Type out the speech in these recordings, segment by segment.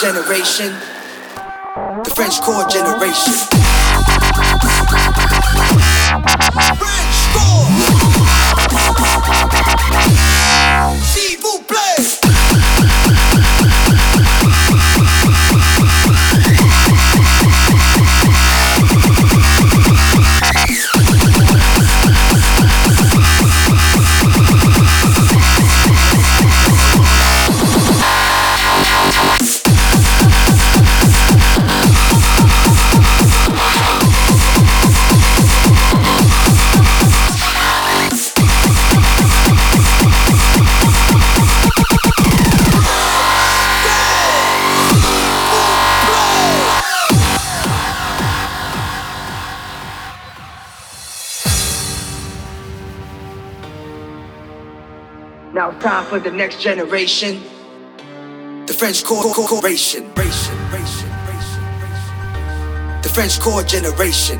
generation, the Frenchcore generation. For the next generation. The French corporation. The Frenchcore generation.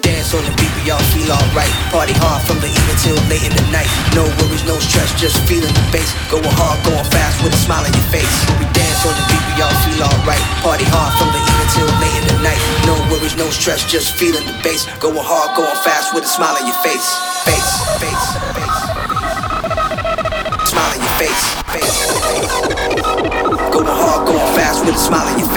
Dance on the beat, we all feel alright. Party hard from the evening till late in the night. No worries, no stress, just feeling the bass. Going hard, going fast with a smile on your face. We dance on the beat, we all feel alright. Party hard from the evening till late in the night. No worries, no stress, just feeling the bass. Going hard, going fast with a smile on your face. Face, face, face. Smile on your face. Face. Going hard, going fast with a smile on your. Face,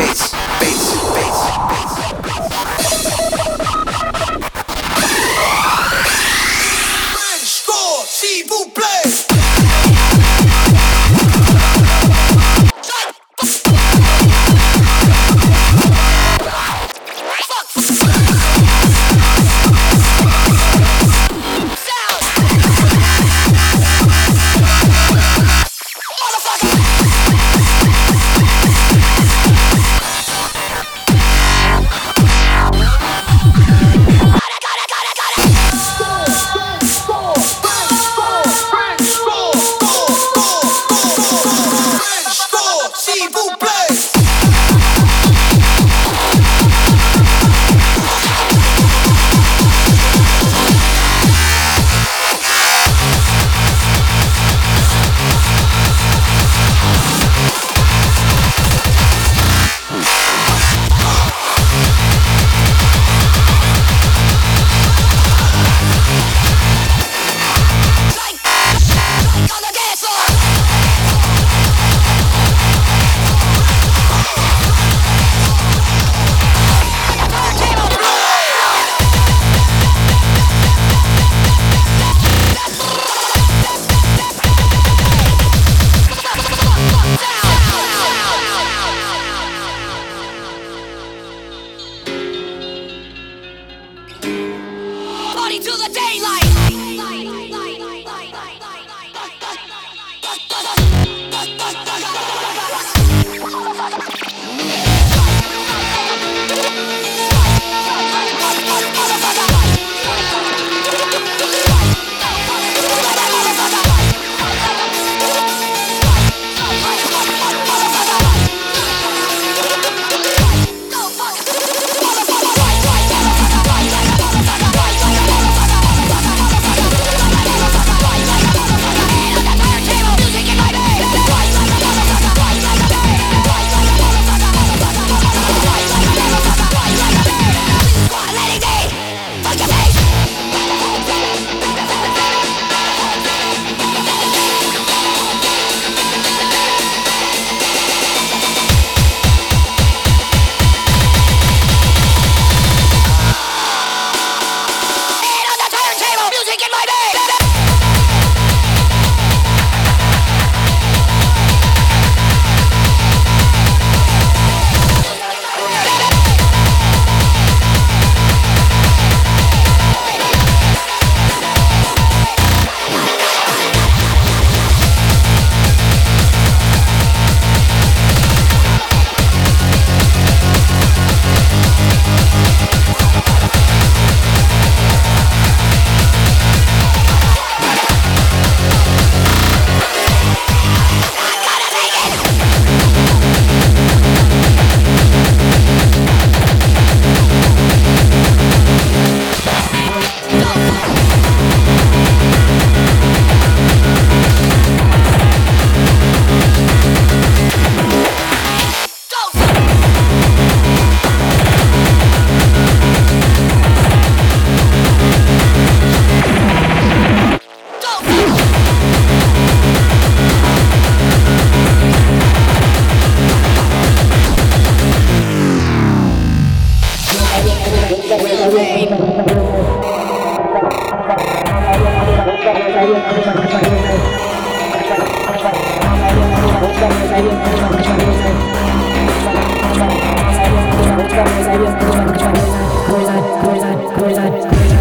Cruise on, cruise on, cruise on, cruise.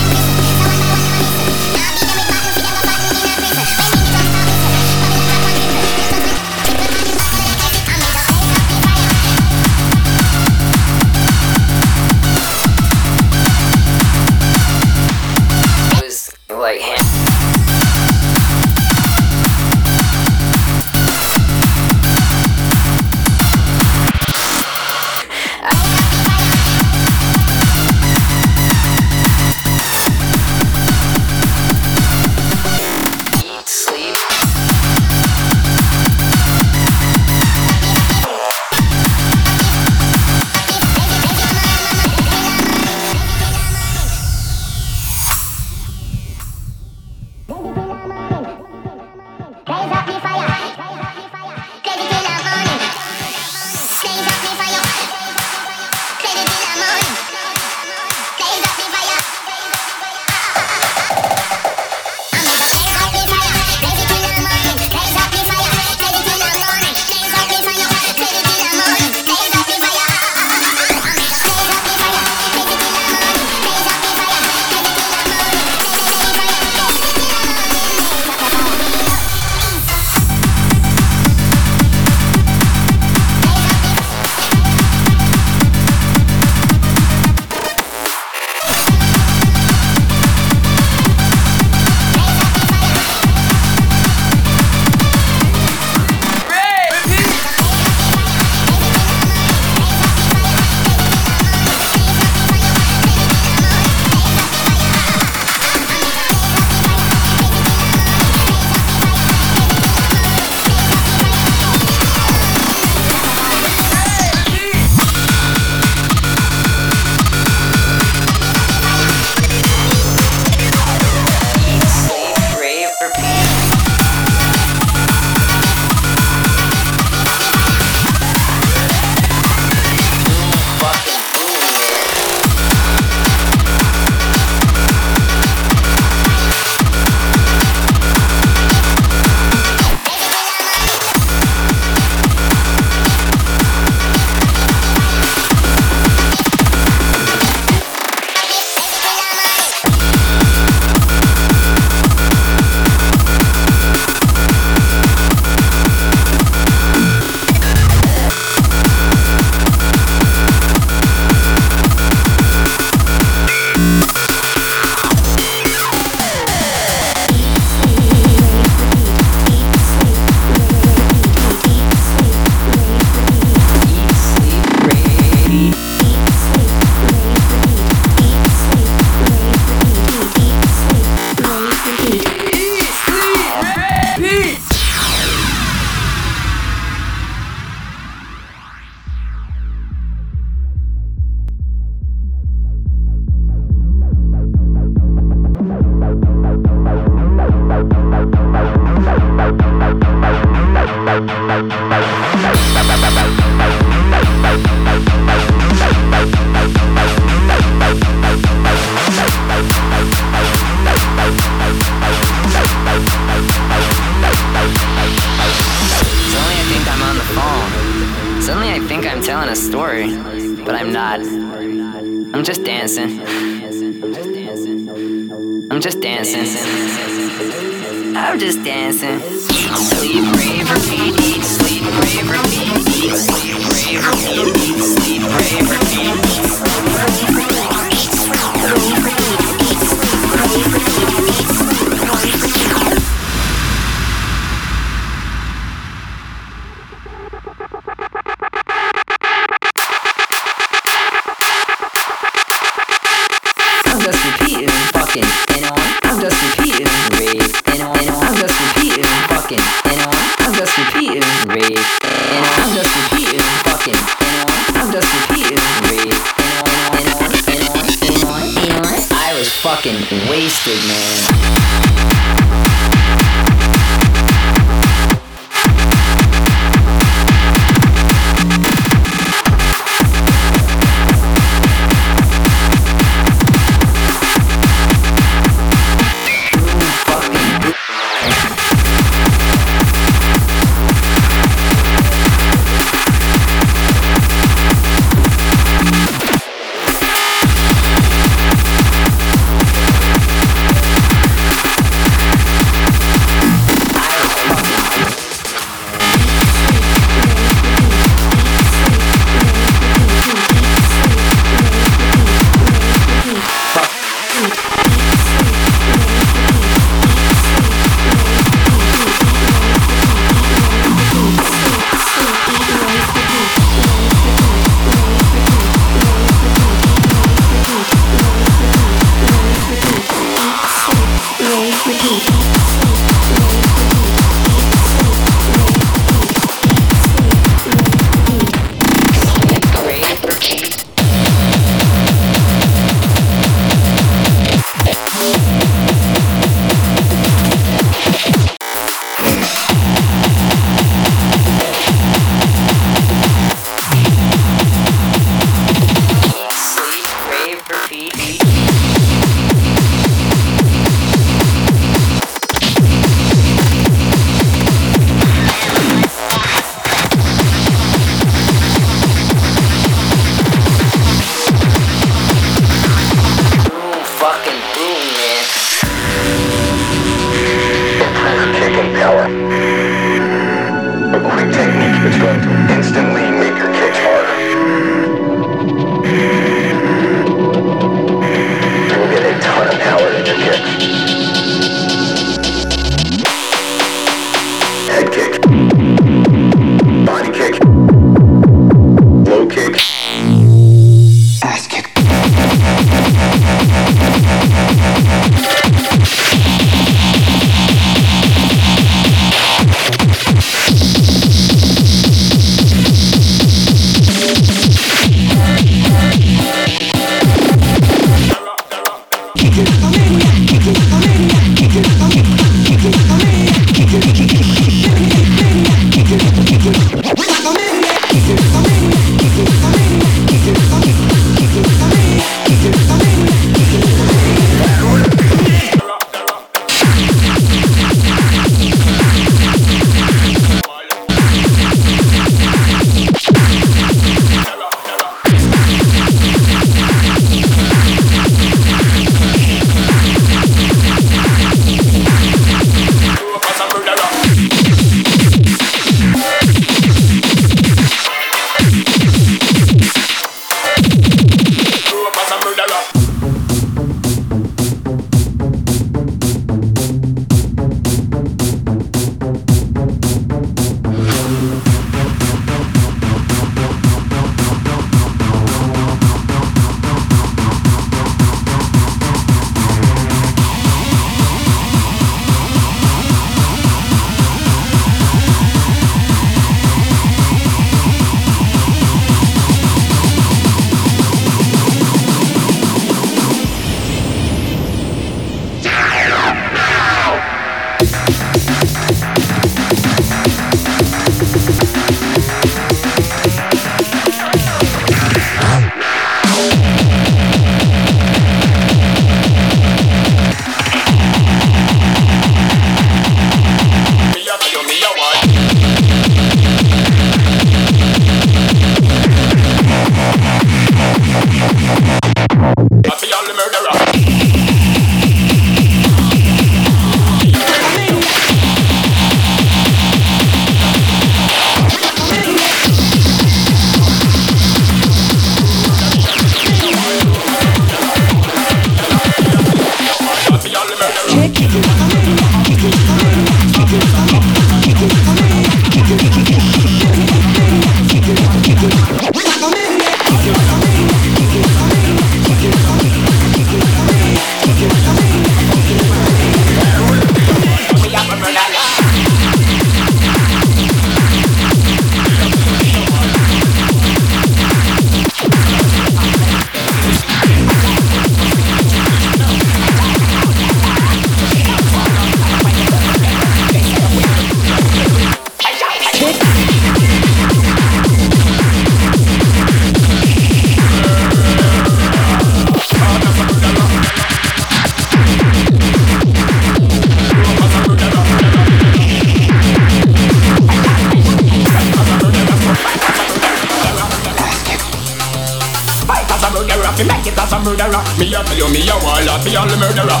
Murderer. Me a tell you, me a warlord, be all the murderer.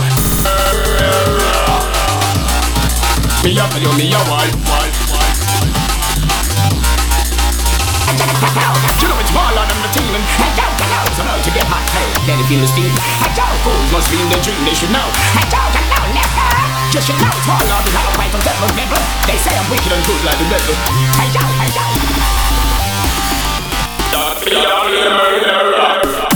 Me a tell you, me a wall, wall. You know it's warlord and the team and yo, hey yo, so know to get hot, hey, can you feel the steam? Hey yo, fools must be in the dream, they should know. Yo, hey yo, never. Just you know it's warlord and I'll fight from devil never. They say I'm wicked and good like the devil. Hey yo, hey yo. That's the murderer.